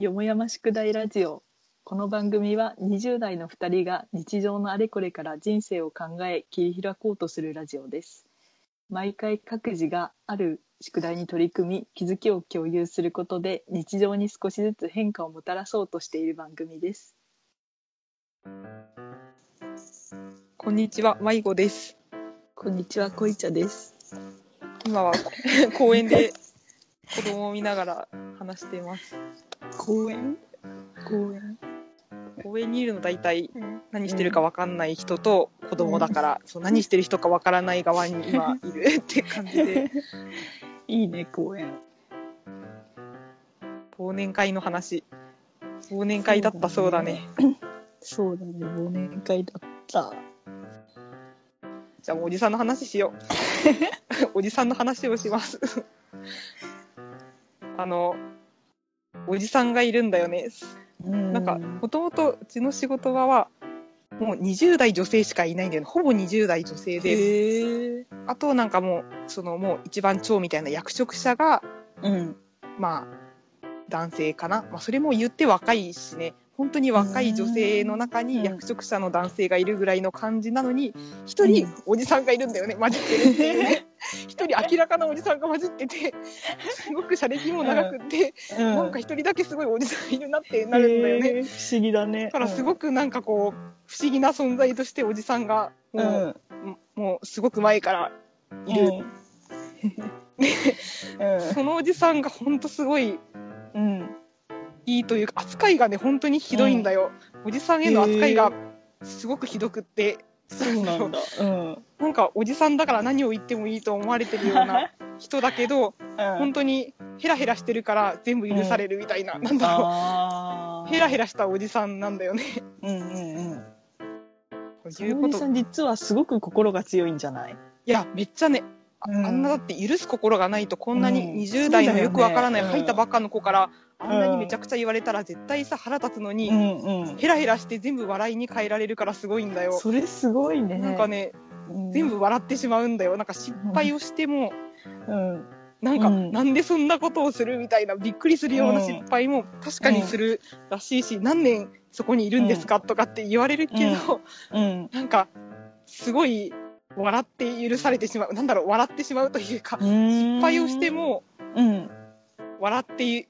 よもやま宿題ラジオこの番組は20代の2人が日常のあれこれから人生を考え切り開こうとするラジオです毎回各自がある宿題に取り組み気づきを共有することで日常に少しずつ変化をもたらそうとしている番組ですこんにちは、まいごです。こんにちはこいちゃです今は 公園で子供を見ながら話しています。公園？公園。公園にいるの大体何してるかわかんない人と子供だから、そう何してる人かわからない側に今いるって感じで、いいね公園。忘年会の話。忘年会だったそうだね。そうだね。忘年会だった。じゃあもうおじさんの話しよう。おじさんの話をします。あの、おじさんがいるんだよね。なんか、もともとうちの仕事場は、もう20代女性しかいないんだよね。ほぼ20代女性で。あとなんかもう、そのもう一番長みたいな役職者が、うんまあ、男性かな。まあ、それも言って若いしね。本当に若い女性の中に役職者の男性がいるぐらいの感じなのに、一人おじさんがいるんだよね。混じってるっていうね。一人明らかなおじさんが混じってて、すごく車歴も長くって、なんか一人だけすごいおじさんいるなってなるんだよね。不思議だね。だからすごくなんかこう、不思議な存在としておじさんが、うん。もう、もうすごく前からいる。そのおじさんがほんとすごいうん。うんいいというか、扱いがね、本当にひどいんだよ。おじさんへの扱いがすごくひどくって、そうなんだ。うんなんかおじさんだから何を言ってもいいと思われてるような 人だけど、本当にヘラヘラしてるから全部許されるみたいな、なんだろあう。ヘラヘラしたおじさんなんだよね。うんうんうん。そいうこと。のおじさん実はすごく心が強いんじゃない？いや、めっちゃね、あうん。あんなだって許す心がないとこんなうん。に20代のよくわからない入ったばっかの子からあんなにめちゃくちゃ言われたら絶対さ腹立つのに、んうんヘラヘラして全部笑いに変えられるからすごいんだよ。それすごいねなんかね、うん全部笑ってしまうんだよ。なんか失敗をしても、うん。なんか、うん。なんでそんなことをするみたいなびっくりするような失敗も確かにするらしいし、何年そこにいるんですかとかって言われるけど、うん。なんか、すごい笑って許されてしまう。なんだろう、笑ってしまうというか、失失敗をしても、うん。笑って、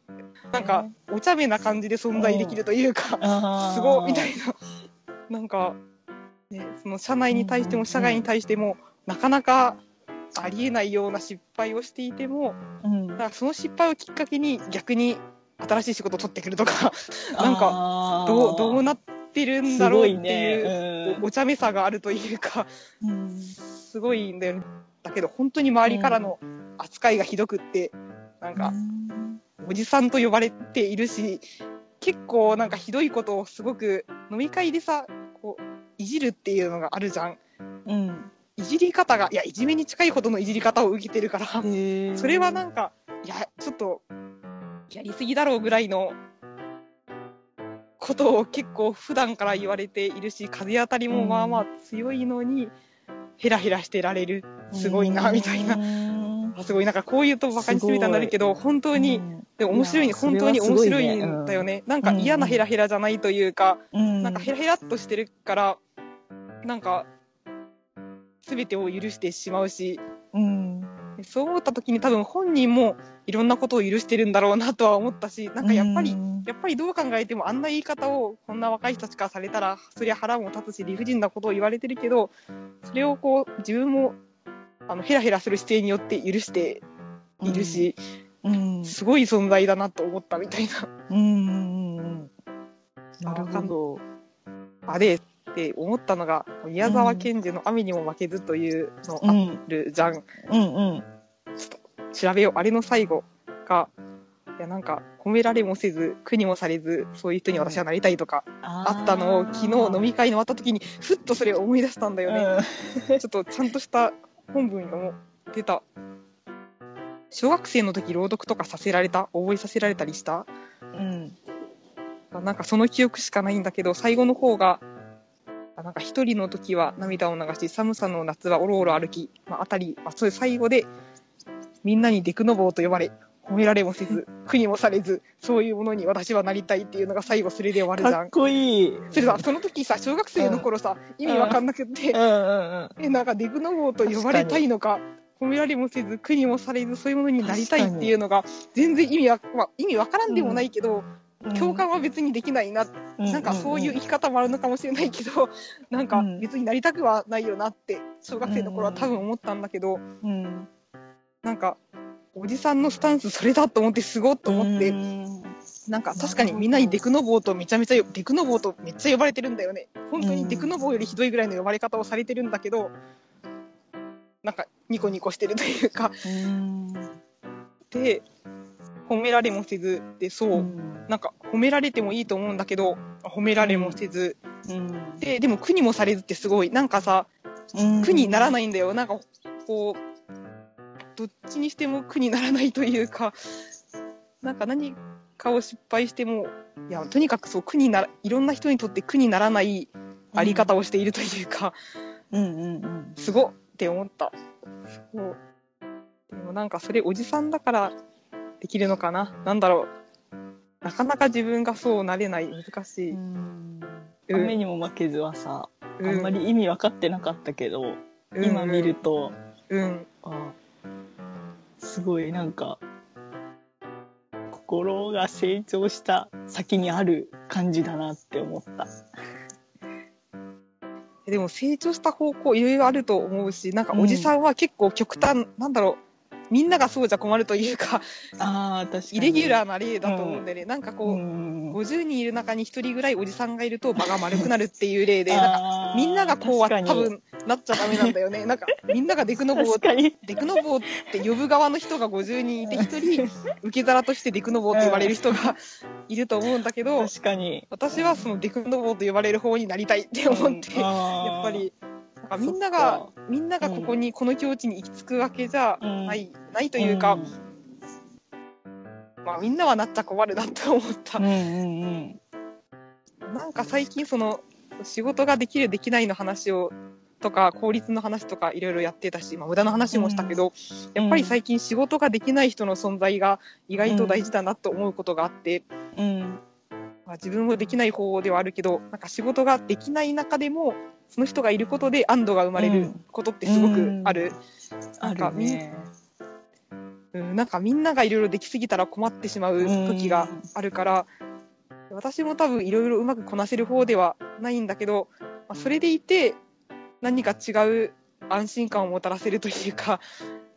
なんか、お茶目な感じで存在できるというか、すごいみたいな。なんか、ね、その社内に対しても社外に対しても、なかなかありえないような失敗をしていても、うん。だからその失敗をきっかけに逆に新しい仕事を取ってくるとか、なんか、かどう、どうなってるんだろうっていう、ね。おお茶目さがあるというか、うん。すごいんだよね。だけど本当に周りからの扱いがひどくって、なんか、おじさんと呼ばれているし、結構なんかひどいことをすごく飲み会でさ、いじるっていうのがあるじゃん。うん。いじり方が、いや、いじめに近いほどのいじり方を受けてるから、それはなんか、いや、ちょっと、やりすぎだろうぐらいのことを結構普段から言われているし、風当たりもまあまあ強いのに、ヘラヘラしてられる。すごいな、みたいな。なあすごい、なんかこう言うとバカにしてみたいになるけど、本当に、でも面白いね、いや本当に面白いんだよね。なんか嫌なヘラヘラじゃないというか、ななんかヘラヘラっとしてるから、なんか、すべてを許してしまうし、うん。そう思った時に多分本人もいろんなことを許してるんだろうなとは思ったし、なんかやっぱり、うん。やっぱりどう考えてもあんな言い方をこんな若い人たちからされたら、そりゃ腹も立つし理不尽なことを言われてるけど、それをこう自分もあのヘラヘラする姿勢によって許しているし、うん。すごい存在だなと思ったみたいな。うん。うん。うん。なるほど。あれって思ったのが、宮沢賢治の雨にも負けずというのあうんるじゃん。うんうん調べよう。あれの最後が、いやなんか、褒められもせず、苦にもされず、そういう人に私はなりたいとか、あったのを昨日飲み会に終わった時に、ふっとそれを思い出したんだよね。ちょっとちゃんとした本文が出た。小学生の時朗読とかさせられた？覚えさせられたりした？うんなんかその記憶しかないんだけど、最後の方が、あなんか一人の時は涙を流し、寒さの夏はおろおろ歩き、まあ、あたり、まあ、そういう最後で、みんなにデクノボーと呼ばれ、褒められもせず、苦にもされず、そういうものに私はなりたいっていうのが最後それで終わるじゃんかっ。こいい。それさ、その時さ、小学生の頃さ、意味わかんなくってう、んうんうん。え、なんかデグノボーと呼ばれたいのか、褒められもせず、苦にもされず、そういうものになりたいっていうのが、全然意味わ、まあ、意味わからんでもないけど、共感は別にできないな、なんかそういう生き方もあるのかもしれないけど、なんかうん別になりたくはないよなって、小学生の頃は多分思ったんだけど、うん。なんか、おじさんのスタンスそれだと思ってすごっと思って、うん。なんか確かにみんなにデクノボーとめちゃめちゃよ、デクノボーとめっちゃ呼ばれてるんだよね。本当にデクノボーよりひどいぐらいの呼ばれ方をされてるんだけど、なんかニコニコしてるというか、うん。で、褒められもせず、で、そう、うん。なんか褒められてもいいと思うんだけど、褒められもせず、うん。で、でも苦にもされずってすごい、なんかさ、苦にならないんだよ。なんか、こう、どっちにしても苦にならないというか、なんか何かを失敗しても、いや、とにかくそう、苦になら、いろんな人にとって苦にならないあり方をしているというか、うんうんうんすごっって思った。そう。でもなんかそれおじさんだからできるのかな？なんだろう。なかなか自分がそうなれない。難しい。うんうん雨にも負けずはさ、うんあんまり意味分かってなかったけど、今見ると、うん。あすごいなんか心が成長した先にある感じだなって思った。でも成長した方向いろいろあると思うし、なんかおじさんは結構極端、なんだろう、みんながそうじゃ困るというか、ああ確かに。イレギュラーな例だと思うんでね、なんかこう、ん50人いる中に1人ぐらいおじさんがいると場が丸くなるっていう例で、なんかみんながこうは多分なっちゃダメなんだよね。なんかみんながデクノボー。デクノボーって呼ぶ側の人が50人いて、1人受け皿としてデクノボーって言われる人がいると思うんだけど、確かに。私はそのデクノボーと呼ばれる方になりたいって思って、うんやっぱり、か。みんながみんながここに、この境地に行き着くわけじゃない、ないというか、ん。まあみんなはなっちゃ困るなって思った。うん。うんうん。なんか最近その、仕事ができるできないの話を、とか、効率の話とかいろいろやってたし、まあ無駄な話もしたけど、やっぱり最近仕事ができない人の存在が意外と大事だなと思うことがあって、うん。まあ、自分もできない方ではあるけど、なんか仕事ができない中でも、その人がいることで安堵が生まれることってすごくある。あなんかるね。うん、なんかみんながいろいろできすぎたら困ってしまう時があるから、私も多分いろいろうまくこなせる方ではないんだけど、まあ、それでいて何か違う安心感をもたらせるというか、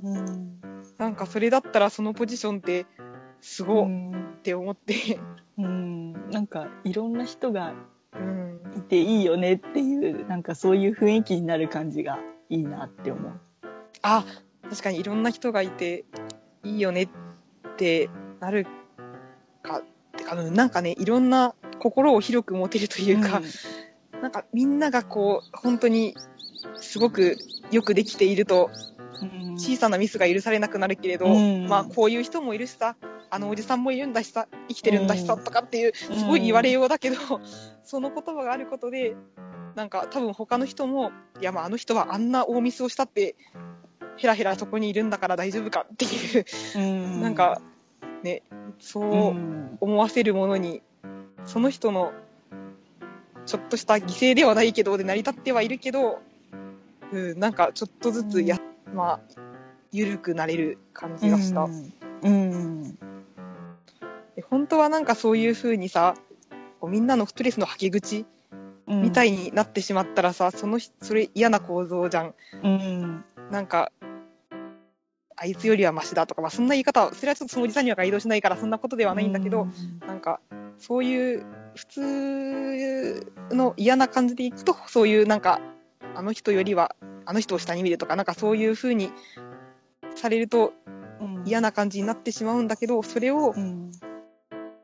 うん。なんかそれだったらそのポジションってすごっ。て思って、うん。なんかいろんな人がうん、いていいよねっていう、なんかそういう雰囲気になる感じがいいなって思う。あ確かにいろんな人がいていいよねってなるかってかうんなんかねいろんな心を広く持てるというか、なんかみんながこう本当にすごくよくできているとうん、小さなミスが許されなくなるけれど、うん。まあこういう人もいるしさあのおじさんもいるんだしさ生きてるんだしさうんとかっていうすごい言われようだけど、その言葉があることでなんか多分他の人もいやまああの人はあんな大ミスをしたってヘラヘラそこにいるんだから大丈夫かっていう、うん、なんかねそううん。思わせるものにその人のちょっとした犠牲ではないけどで成り立ってはいるけど、うん、なんかちょっとずつや、まあ緩くなれる感じがした、うん。うんで本当はなんかそういう風にさこうみんなのストレスの吐き口うん、みたいになってしまったらさ、その人それ嫌な構造じゃん。うん。なんかあいつよりはマシだとか、まあ、そんな言い方はそれはちょっとそのおじさんには該当しないからそんなことではないんだけど、なんかそういう普通の嫌な感じでいくとそういうなんかあの人よりはあの人を下に見るとかなんかそういう風にされるとうん。嫌な感じになってしまうんだけどそれをうん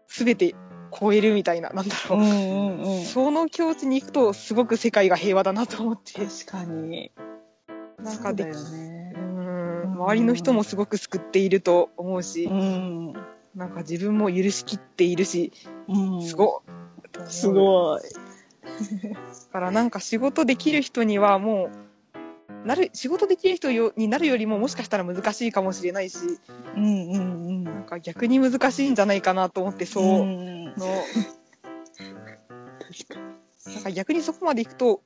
全て超えるみたいななんだろう、うんうんうん。その境地に行くとすごく世界が平和だなと思って。確かに。なんかでね。うーん。周りの人もすごく救っていると思うし、うん。なんか自分も許しきっているしうん。すごっ。すごい。だからなんか仕事できる人にはもうなる仕事できる人よになるよりももしかしたら難しいかもしれないし。うんうんうんなんか逆に難しいんじゃないかなと思ってそう、ん。の。なんか逆にそこまでいくと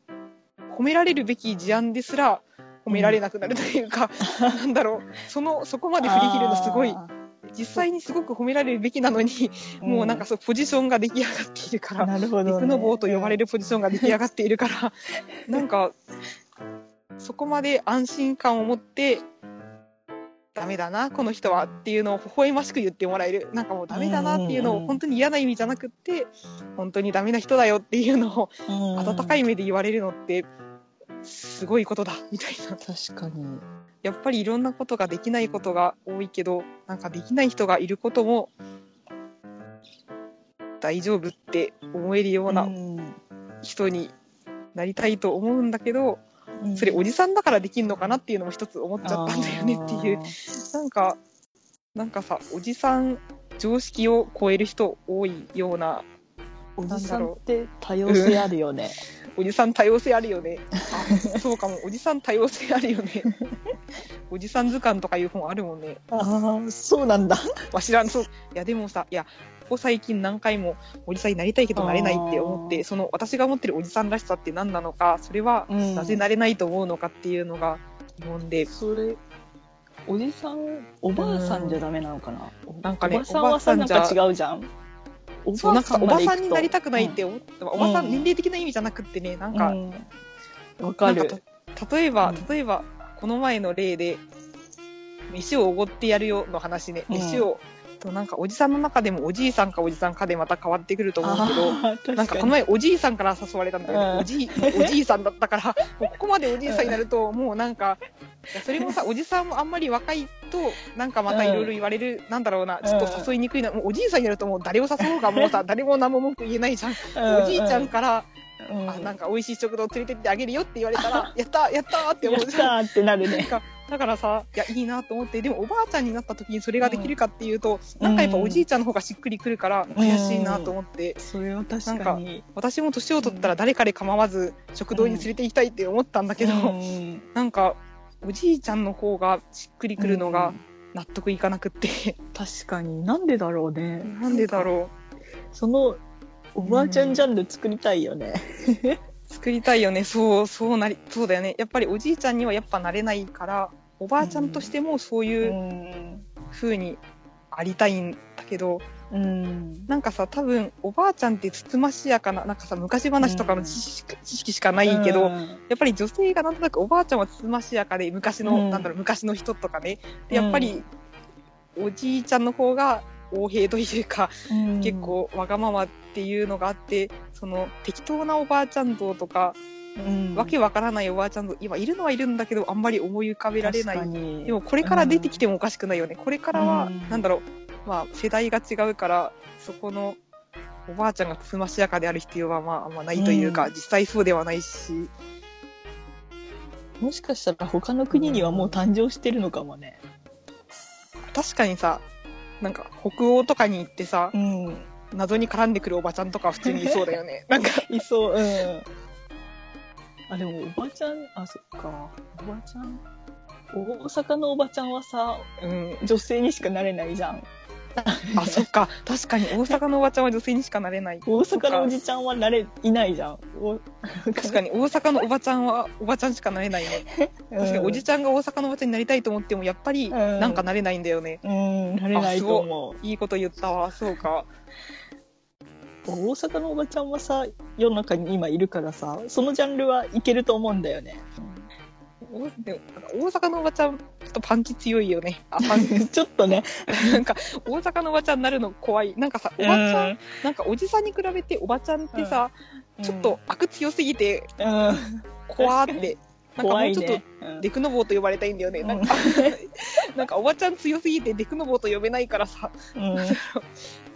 褒められるべき事案ですら褒められなくなるというか、なんだろう。そのそこまで振り切るのすごい。あ実際にすごく褒められるべきなのに、ーもうなんかそうポジションが出来上がっているから、なるほど、ね、陸の棒と呼ばれるポジションが出来上がっているから、なんかそこまで安心感を持ってダメだなこの人はっていうのを微笑ましく言ってもらえる。なんかもうダメだなっていうのを本当に嫌な意味じゃなくって本当にダメな人だよっていうのをうん。温かい目で言われるのってすごいことだみたいな。確かに。やっぱりいろんなことができないことが多いけどなんかできない人がいることも大丈夫って思えるような人になりたいと思うんだけど、それおじさんだからできるのかなっていうのも一つ思っちゃったんだよねっていう。なんかなんかさおじさん常識を超える人多いようなおじさんって多様性あるよね、おじさん多様性あるよね。あそうかも。おじさん多様性あるよね。おじさん図鑑とかいう本あるもんね。ああそうなんだ。わしらんそう。いやでもさいやここ最近何回もおじさんになりたいけどなれないって思ってその私が持ってるおじさんらしさって何なのかそれはうん。なぜなれないと思うのかっていうのが疑問で、それおじさんおばあさんじゃダメなのかな、なんかねおばさんはさんじゃか違うじゃん。おそうなんかおばさんになりたくないっうんて思った、おばさんうん年齢的な意味じゃなくってねなんか、うん。わかる。例えば、うん。例えばこの前の例で飯をおごってやるよの話ね、うん。飯をとなんかおじさんの中でもおじいさんかおじさんかでまた変わってくると思うけどなんかこの前おじいさんから誘われたんだけど、うん。おじいおじいさんだったから ここまでおじいさんになるともうなんかそれもさおじさんもあんまり若いとなんかまたいろいろ言われる、なんだろうなちょっと誘いにくいな、もうおじいさんになるともう誰を誘おうがもうさ 誰も何も文句言えないじゃん、おじいちゃんから、うん。あなんか美味しい食堂連れてってあげるよって言われたらやったやったーって思うじゃん。ってなるね。なんかだからさいやいいなと思ってでもおばあちゃんになった時にそれができるかっていうと、なんかやっぱおじいちゃんの方がしっくりくるから悔しいなと思って、それは確かに。私も年を取ったら誰かで構わず食堂に連れて行きたいって思ったんだけど、うん。なんかおじいちゃんの方がしっくりくるのがうん。納得いかなくって、確かに。なんでだろうね。なんでだろそのおばあちゃんジャンル作りたいよね、う作りたいよね。そうそうなりそうだよね。やっぱりおじいちゃんにはやっぱなれないからおばあちゃんとしてもそういううん。風にありたいんだけど、うん。なんかさ多分おばあちゃんってつつましやかななんかさ昔話とかの知識,、知識しかないけど、うん。やっぱり女性がなんとなくおばあちゃんはつつましやかで昔の、うん。なんだろう昔の人とかね。でやっぱり、おじいちゃんの方が横平というか、うん。結構わがままっていうのがあってその適当なおばあちゃん像とか、うん。わけわからないおばあちゃん像今いるのはいるんだけどあんまり思い浮かべられない。でもこれから出てきてもおかしくないよね、これからは、うん。なんだろう。まあ世代が違うからそこのおばあちゃんがつつましやかである必要はまああんまないというか、うん。実際そうではないし。もしかしたら他の国にはもう誕生してるのかもね。確かにさなんか北欧とかに行ってさうん。謎に絡んでくるおばちゃんとかは普通にいそうだよね。なんかいそううん。あでもおばちゃんあそっか。おばちゃん大阪のおばちゃんはさうん女性にしかなれないじゃん あそっか。確かに大阪のおばちゃんは女性にしかなれない。大阪のおじちゃんはなれいないじゃん。お確かに大阪のおばちゃんは おばちゃんしかなれないね。確かにおじちゃんが大阪のおばちゃんになりたいと思ってもやっぱりうん。なんかなれないんだよね、うんなれないと思う。いいこと言ったわ。そうか。大阪のおばちゃんはさ世の中に今いるからさそのジャンルはいけると思うんだよね。おでも大阪のおばちゃんちょっとパンチ強いよね。あパン。チ ちょっとね。なんか大阪のおばちゃんになるの怖い。なんかさおばちゃん、なんかおじさんに比べておばちゃんってさ、ちょっと悪強すぎてうん、うん怖って。なんかもうちょっとね、うん。デクノボーと呼ばれたいんだよね、うんなん。か なんかおばちゃん強すぎてデクノボーと呼べないからさ。うん。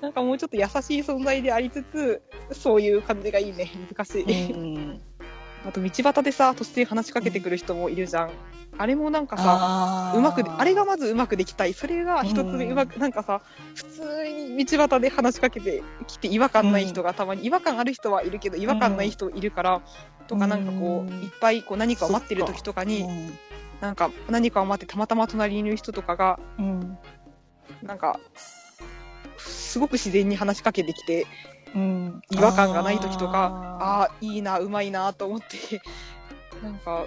なんかもうちょっと優しい存在でありつつそういう感じがいいね。難しい、うんあと道端でさ突然話しかけてくる人もいるじゃん、あれもなんかさうまくであれがまずうまくできたい。それが一つ目うん。うまくなんかさ普通に道端で話しかけてきて違和感ない人がたまに、違和感ある人はいるけど違和感ない人いるから、とかなんかこううん。いっぱいこう何かを待ってる時とかになんか何かを待ってたまたま隣にいる人とかがうん。なんかすごく自然に話しかけてきて、うん、違和感がない時とか、ああいいな、うまいなと思って、なんか、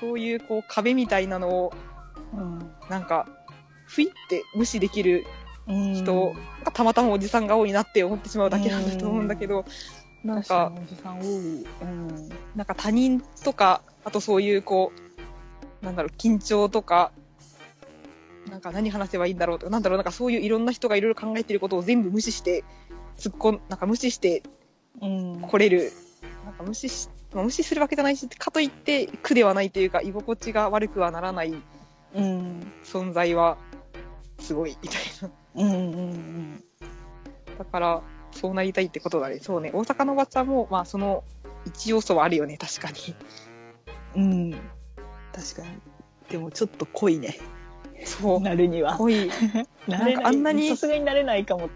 そういうこう壁みたいなのを、ーうん。なんか、ふいって無視できるうん。人がたまたまおじさんが多いなって思ってしまうだけなんだと思うんだけど、なんか、確におじさん多い、うん、なんか他人とか、あとそういうこう、なんだろう、緊張とか、なんか何話せばいいんだろうとか、なんだろう、なんかそういういろんな人がいろいろ考えてることを全部無視して、突っ込ん、なんか無視してうん、来れる、なんか無視し、まあ無視するわけじゃないし、かといって苦ではないというか、居心地が悪くはならないうん存在は、すごい、みたいな。うんうんだから、そうなりたいってことだね。そうね。大阪のおばちゃんも、まあその一要素はあるよね、確かに。うんうん確かにでもちょっと濃いねそう。なるには濃 い。なんかあんなにさすがになれないかも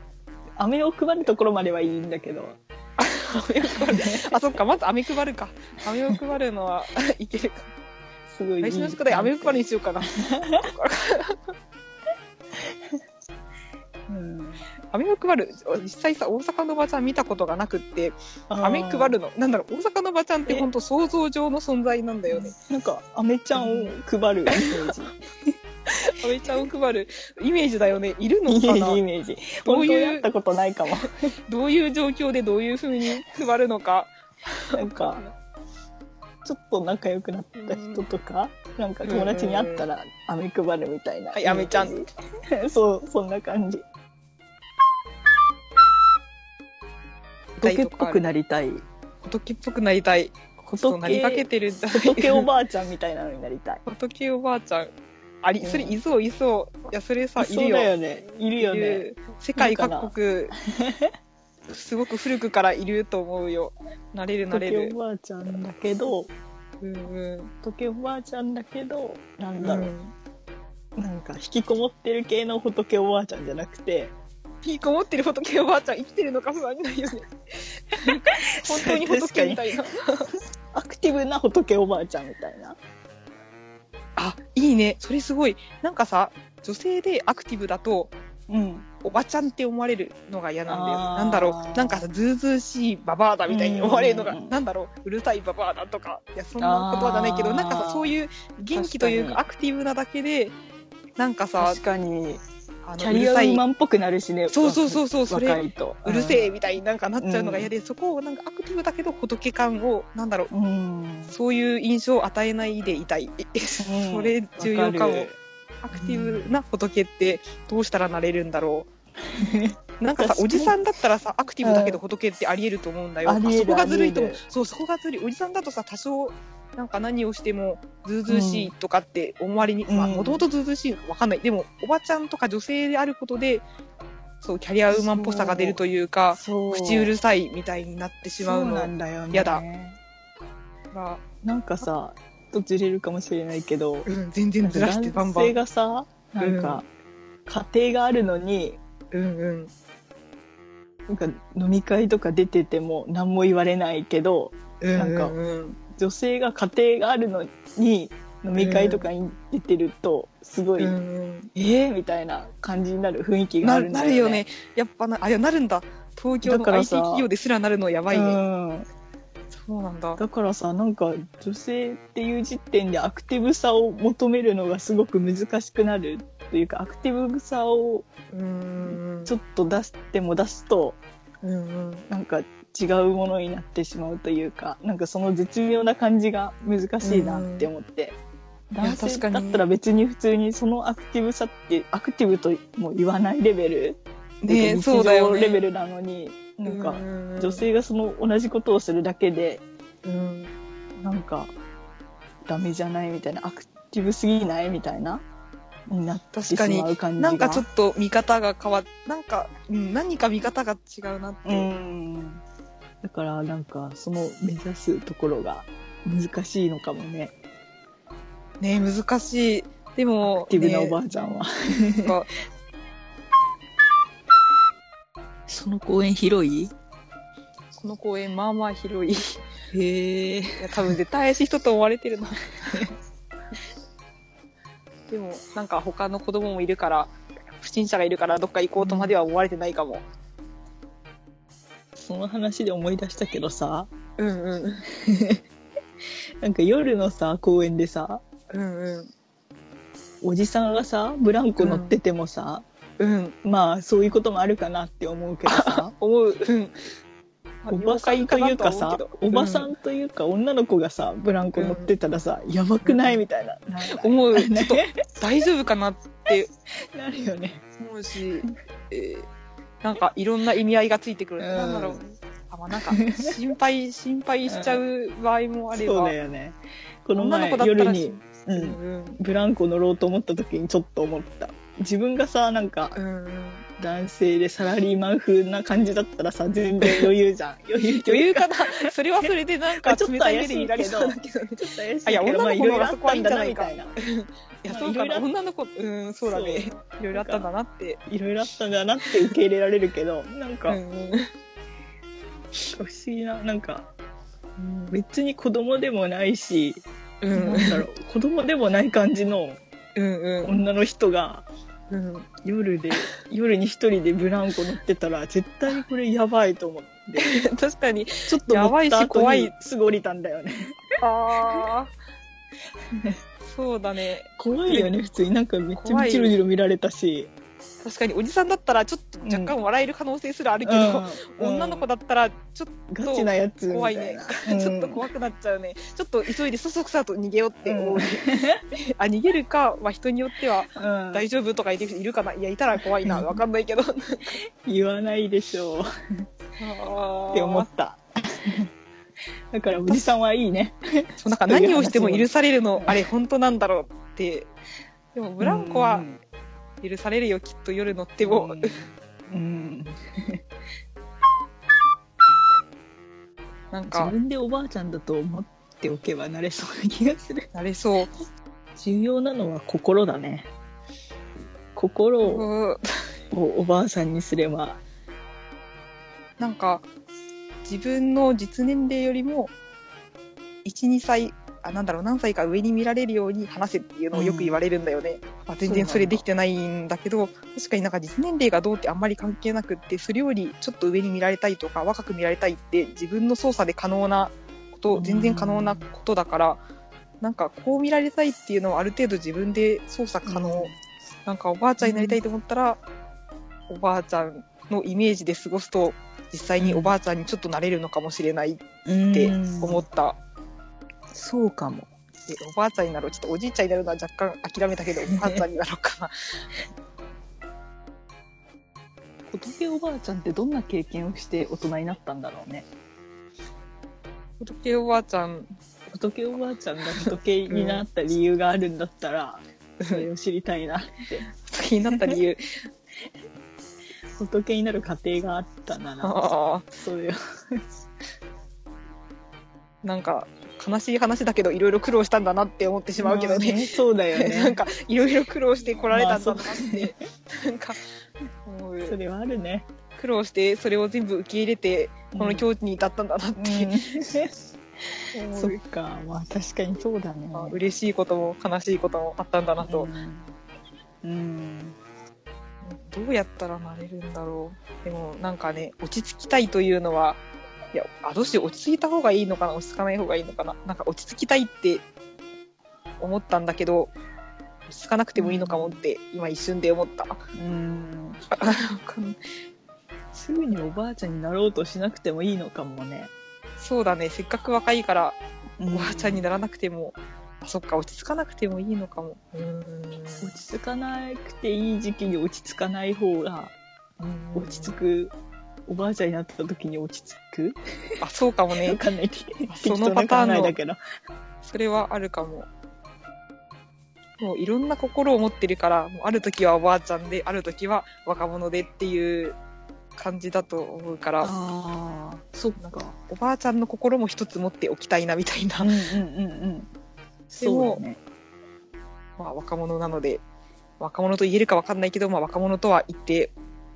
飴を配るところまではいいんだけど飴を配る。あ、そっか、まず飴配るか。飴を配るのは いけるか。すごいいい来週の宿題飴を配るにしようかな。うん飴を配る。実際さ、大阪のおばちゃん見たことがなくって、飴配るの。なんだろう、大阪のおばちゃんってえ本当想像上の存在なんだよね。なんか飴ちゃんを配るイメージ飴ちゃんを配るイメージだよね。いるの イメージイメージどういう本当にやったことないかもどういう状況でどういう風に配るのか。なんかちょっと仲良くなった人とか、なんか友達に会ったら飴配るみたいな。はい飴ちゃん。そう、そんな感じ。仏っぽくなりたい。仏っぽくなりたい。そうなりかけ仏、てるんだ。仏おばあちゃんみたいなのになりたい。仏おばあちゃん。あり、それいそういそう。いや、それさ、いそうるよ。だよね。いるよね。世界各国、すごく古くからいると思うよ。なれるなれる仏お。ばあちゃんだけど、うんうん。仏おばあちゃんだけど、なんうだろう。んなんか引きこもってる系の仏おばあちゃんじゃなくて、引きこもってる仏おばあちゃん生きてるのか不安になるよね。本当に仏みたいな。アクティブな仏おばあちゃんみたいな。あ、いいね。それすごい。なんかさ、女性でアクティブだと、うん。おばちゃんって思われるのが嫌なんだよ。なんだろう。なんかさ、ずうずうしいババアだみたいに思われるのが、うんなんだろう。うるさいババアだとか。いや、そんな言葉じゃないけど、なんかさ、そういう元気という確かアクティブなだけで、なんかさ確、かに、あキャリアウーマンっぽくなるしね。そうそうそうそうそれ。うるせえみたいになんかなっちゃうのが嫌で、そこをなんかアクティブだけど仏感を、なんだろう。うん。そういう印象を与えないでいたい。それ重要かも。アクティブな仏ってどうしたらなれるんだろう。なんかさ、おじさんだったらさ、アクティブだけど仏ってあり得ると思うんだよ。あり得るそこがずるいと思う。そう、そこがずるい。おじさんだとさ、多少、なんか何をしてもずうずうしいとかって思われに、うんまあ、もともとずうずうしいのかわかんない。でも、おばちゃんとか女性であることで、そう、キャリアウーマンっぽさが出るというか。口うるさいみたいになってしまうそうなのんだよね。やだが、なんかさ、とずれるかもしれないけど、うん、全然ずらしてバンバ男性ン。がさ、なんか、家庭があるのに、うんうん。なんか飲み会とか出てても何も言われないけど、なんかうんうん女性が家庭があるのに飲み会とかに出てると、すごい、うんうんえーみたいな感じになる雰囲気があなるんだよね。なるよね。やっぱな、あ、いや、なるんだ。東京の IT さ企業ですらなるのやばいね。うん。そうなんだ。だからさ、なんか女性っていう時点でアクティブさを求めるのがすごく難しくなるというか、アクティブさを。ちょっと出しても出すと、なんか違うものになってしまうというか、なんかその絶妙な感じが難しいなって思って。男性だったら別に普通にそのアクティブさって、アクティブとも言わないレベル、ね日そうだよね。常レベルなのに、なんか女性がその同じことをするだけで、うん。なんか、ダメじゃないみたいな、アクティブすぎないみたいな、になってし確かにまう感じが。なんかちょっと見方が変わっ、なんか、うん、何か見方が違うなって。うん。だから、なんか、その目指すところが難しいのかもね。ね難しい。でアも、クティブなおばねあちゃんは。なんか その公園広い？この公園、まあまあ広い。いへえ。や、多分絶対怪しい人と思われてるな。でも、なんか他の子供もいるから、不審者がいるからどっか行こうとまでは思われてないかも。その話で思い出したけどさ、うんうん。なんか夜のさ、公園でさ、うんうん。おじさんがさ、ブランコ乗っててもさ、うん。まあそういうこともあるかなって思うけどさ、思う。うん。おばさんというかさ、おばさうんというか女の子がさ、ブランコ乗ってたらさ、やばくないみたいな。思う。ちょねっと大丈夫かなって なるよね。思うし、えーなんかいろんな意味合いがついてくる。うんなんだろう。あ、まあ、なんか心配、心配しちゃう場合もあれば。そうだよね。この前夜に、う、うんんブランコ乗ろうと思った時にちょっと思った。自分がさ、なんかうん。うんうん。男性でサラリーマン風な感じだったらさ、全然余裕じゃん。余裕余裕かなそれはそれでなんかちょっと冷たいけどね。ちょっと怪しいけどまあ女の子の方がいろいろあったんだなみたいな。いや、そうかな。まあいろいろ女の子、うん、そうだね。いろいろあったんだなって。いろいろあったんだなって受け入れられるけど、なんか、うんうん。不思議な、なんか、別に子供でもないし、うんなんだろう、子供でもない感じのうんうん。女の人が、うん。夜で、夜に一人でブランコ乗ってたら、絶対これやばいと思って、確かに。ちょっと乗やばいし怖いにすぐ降りたんだよね。ああ。そうだね。怖いよね、普通に。なんかめっちゃ怖いジロジロ見られたし。確かにおじさんだったらちょっと若干笑える可能性すらあるけど、うん女の子だったらちょっガチなやつみた怖いねいな。。ちょっと怖くなっちゃうね。ちょっと急いでそそくさと逃げようって思う。あ、逃げるか、まあ人によってはうん大丈夫とか言ってる人いるかな。いや、いたら怖いな。わかんないけど。言わないでしょうっって思った。だからおじさんはいいね。そうなんか何をしても許されるの、あれ本当なんだろうって。でもブランコは許されるよ、きっと夜乗っても。うんうん自なんか、分でおばあちゃんだと思っておけばなれそうな気がする。なれそう。重要なのは心だね。心をうんおばあさんにすれば。なんか、自分の実年齢よりも、1、2歳、あ、なんだろう、何歳か上に見られるように話せっていうのをよく言われるんだよね。まあ、全然それできてないんだけど、確かになんか実年齢がどうってあんまり関係なくって、それよりちょっと上に見られたいとか、若く見られたいって自分の操作で可能なこと、全然可能なことだから、なんかこう見られたいっていうのはある程度自分で操作可能。なんかおばあちゃんになりたいと思ったら、おばあちゃんのイメージで過ごすと、実際におばあちゃんにちょっとなれるのかもしれないって思った。そうかも。でおばあちゃんになろう。ちょっとおじいちゃんになるのは若干諦めたけど、おばあちゃんになろうかな。仏おばあちゃんってどんな経験をして大人になったんだろうね。仏おばあちゃん、仏おばあちゃんが仏になった理由があるんだったら、それを知りたいなって。気になった理由。仏になる過程があったなら、ああ、そういう。なんか、悲しい話だけど、いろいろ苦労したんだなって思ってしまうけどね。まあそうだよね。なんか、いろいろ苦労して来られたんだなって。なんか、もうそれはあるね。苦労して、それを全部受け入れて、この境地に至ったんだなって。うん、思 そうっか、まあ確かにそうだね。まあ嬉しいことも悲しいこともあったんだなと、うん。うん。どうやったらなれるんだろうでもなんかね落ち着きたいというのはいやあどうしよう落ち着いた方がいいのかな落ち着かない方がいいのかな。なんか落ち着きたいって思ったんだけど落ち着かなくてもいいのかもって今一瞬で思った。うん。すぐにおばあちゃんになろうとしなくてもいいのかもね。そうだね。せっかく若いからおおばあちゃんにならなくても、あそっか落ち着かなくてもいいのかも。落ち着かなくていい時期に落ち着かない方が、うん。落ち着く、おばあちゃんになった時に落ち着く？あそうかもわねかんない。そのパターンのだけど。それはあるかも。もういろんな心を持ってるから、もうある時はおばあちゃんで、ある時は若者でっていう感じだと思うから、ああ、そっか。おばあちゃんの心も一つ持っておきたいなみたいな、うんうんうね。まあ若者なので、若者と言えるかわかんないけど、まあ若者とは言って、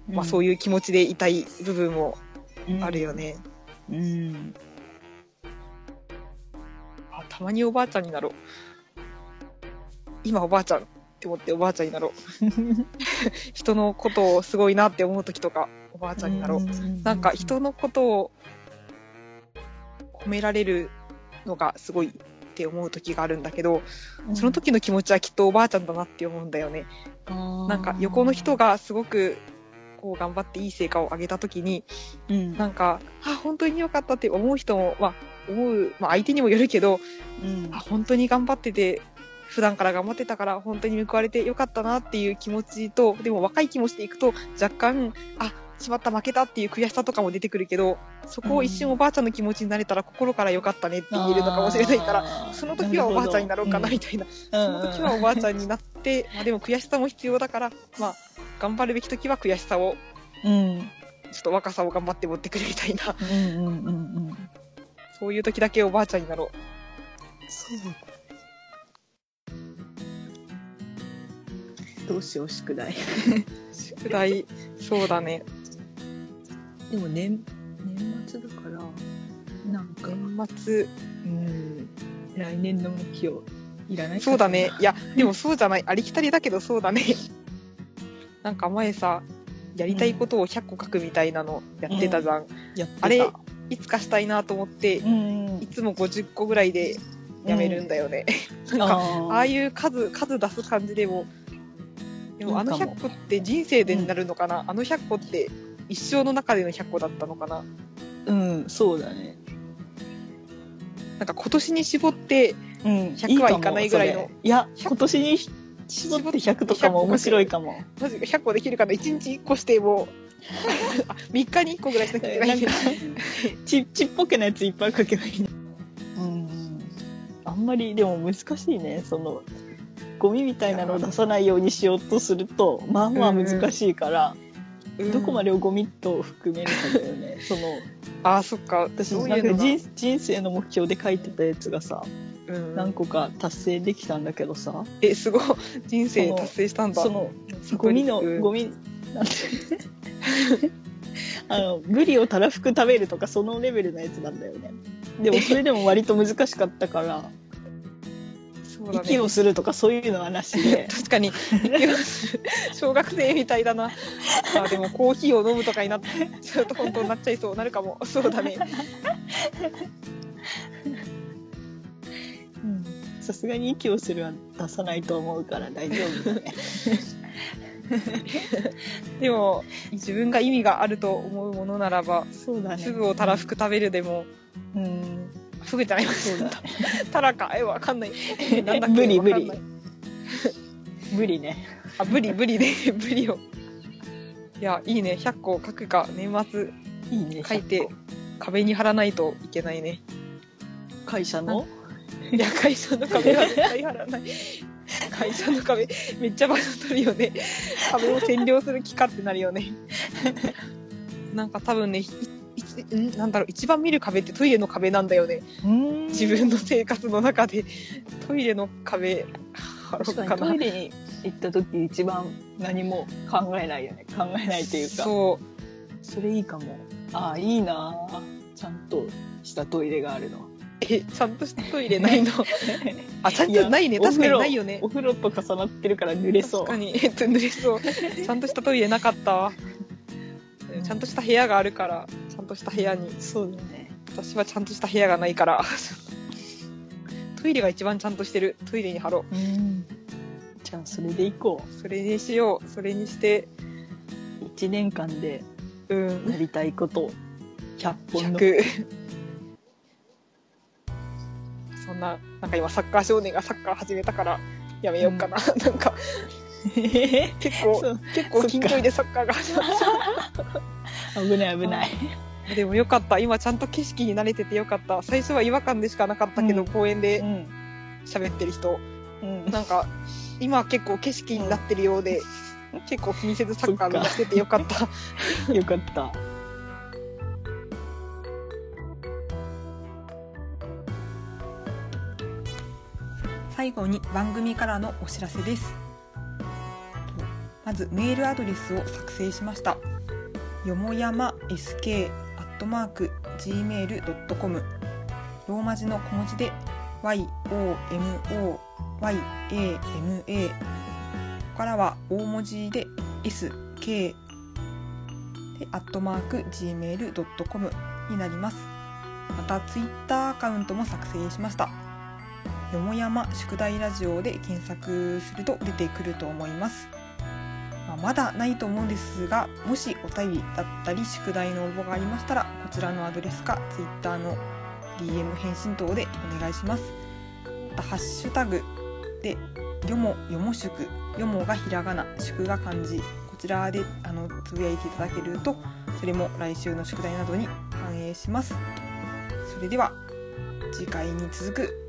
まあそういいう気持ちでいたい部分もあるよ。ね。うん。あたまにおばあちゃんになろう。今おばあちゃん。って思っておばあちゃんになろう。人のことをすごいなって思う時とか、おばあちゃんになろう。なんか人のことを褒められるのがすごいって思う時があるんだけど、その時の気持ちはきっとおばあちゃんだなって思うんだよね。なんか横の人がすごくこう頑張っていい成果を上げた時に、うん。なんか、あ、本当に良かったって思う人も、まあ、思う、まあ相手にもよるけど、うん。あ、本当に頑張ってて、普段から頑張ってたから本当に報われてよかったなっていう気持ちと、でも若い気持ちでいくと若干、あ、しまった負けたっていう悔しさとかも出てくるけど、そこを一瞬おばあちゃんの気持ちになれたら心からよかったねって言えるのかもしれないから、その時はおばあちゃんになろうかなみたいな、その時はおばあちゃんになって、まあでも悔しさも必要だから、まあ頑張るべき時は悔しさを、うん。ちょっと若さを頑張って持ってくるみたいな、うんうんうんうん。そういう時だけおばあちゃんになろう。そう。どうしよう宿題。宿題、そうだね。でも年年末だからなんか年末、うん来年の目標いらないかそうだね。いや、でもそうじゃない。ありきたりだけどそうだね。なんか前さ、やりたいことを100個書くみたいなのやってたじゃん。やってたあれいつかしたいなと思って、うんいつも50個ぐらいでやめるんだよね。なんか、ああいいう数、数出す感じでも、でもあのいいかも100個って人生でになるのかな、あの100個って一生の中での100個だったのかな。うんそうだね。なんか今年に絞って、うん100はいかないぐらいのそれ。いや100今年に絞って100とかも面白いかも。マジで100個できるかな ?1 日1個してもう、あ3日に1個ぐらいしなきゃいけなないん。ちちっぽけなやついっぱい書けばい。いうん。あんまりでも難しいね。そのゴミみたいなのを出さないようにしようとするとまあまあ難しいから、どこまででをゴミと含めるかだよね。そのあー、そっか。私ないんか人人生の目標で書いてたやつがさうん。何個か達成できたんだけどさ。え、すごい。人生達成したんだ。その悟ゴミのゴミなんて。あのブリをたらふく食べるとかそのレベルのやつなんだよね。でもそれでも割と難しかったからね息をするとかそういうのはなしで 確かに、息をする小学生みたいだな。あ、でもコーヒーを飲むとかになっちゃうと本当になっちゃいそう。なるかも。そうだね。うんさすがに息をするは出さないと思うから大丈夫だね でも、自分が意味があると思うものならば、ねフグをたらふく食べるでも、うんフグじゃないそうだたらか、え、わかんない。えなんだっけ？ブリわかんないブリねあ、ブリ、ブリで、ブリを。いや、いいね。100個書くか、年末いいね書いて、壁に貼らないといけないね。会社の？いや、会社の壁は絶対貼らない。会社の壁、めっちゃ場所取るよね。壁を占領する気かってなるよね。なんか多分ね、んなんだろう、一番見る壁ってトイレの壁なんだよね。自分の生活の中で、トイレの壁、確かにトイ。レに行った時一番何も考えないよね考えないというかそう。それいいかもああいいなあちゃんとしたトイレがあるのえ、ちゃんとしたトイレないの？あ、ちゃんとないね。確かにないよねお。風呂と重なってるから濡れそう確かに、えっと、濡れそう。ちゃんとしたトイレなかったわ。ちゃんとした部屋があるから、ちゃんとした部屋に。そうだね私はちゃんとした部屋がないから。トイレが一番ちゃんとしてる。トイレに貼ろうんじゃあそれで行こう。それにしよう。それにして、う1年間でうん。やりたいこと100本の100。そんな、なんか今サッカー少年がサッカー始めたから、やめようかな。なんか、結構結構近距離でサッカーが。始まっ危ない危ない。た。でもよかった。今ちゃんと景色に慣れててよかった。最初は違和感でしかなかったけど、うん。公園でん。喋ってる人。うん。なんか、今は結構景色になってるようで、結構気にせずサッカー目指しててよかった。よかった。最後に番組からのお知らせですまずメールアドレスを作成しました。よもやま sk.gmail.com ローマ字の小文字で yomoyama ここからは大文字で SK でアットマーク gmail.com になります。またツイッターアカウントも作成しました。よもやま宿題ラジオで検索すると出てくると思います。まあまだないと思うんですがもしお便りだったり宿題の応募がありましたらこちらのアドレスか Twitter の DM 返信等でお願いします。またハッシュタグでよもよも宿よもがひらがな宿が漢字こちらであのつぶやいていただけるとそれも来週の宿題などに反映します。それでは次回に続く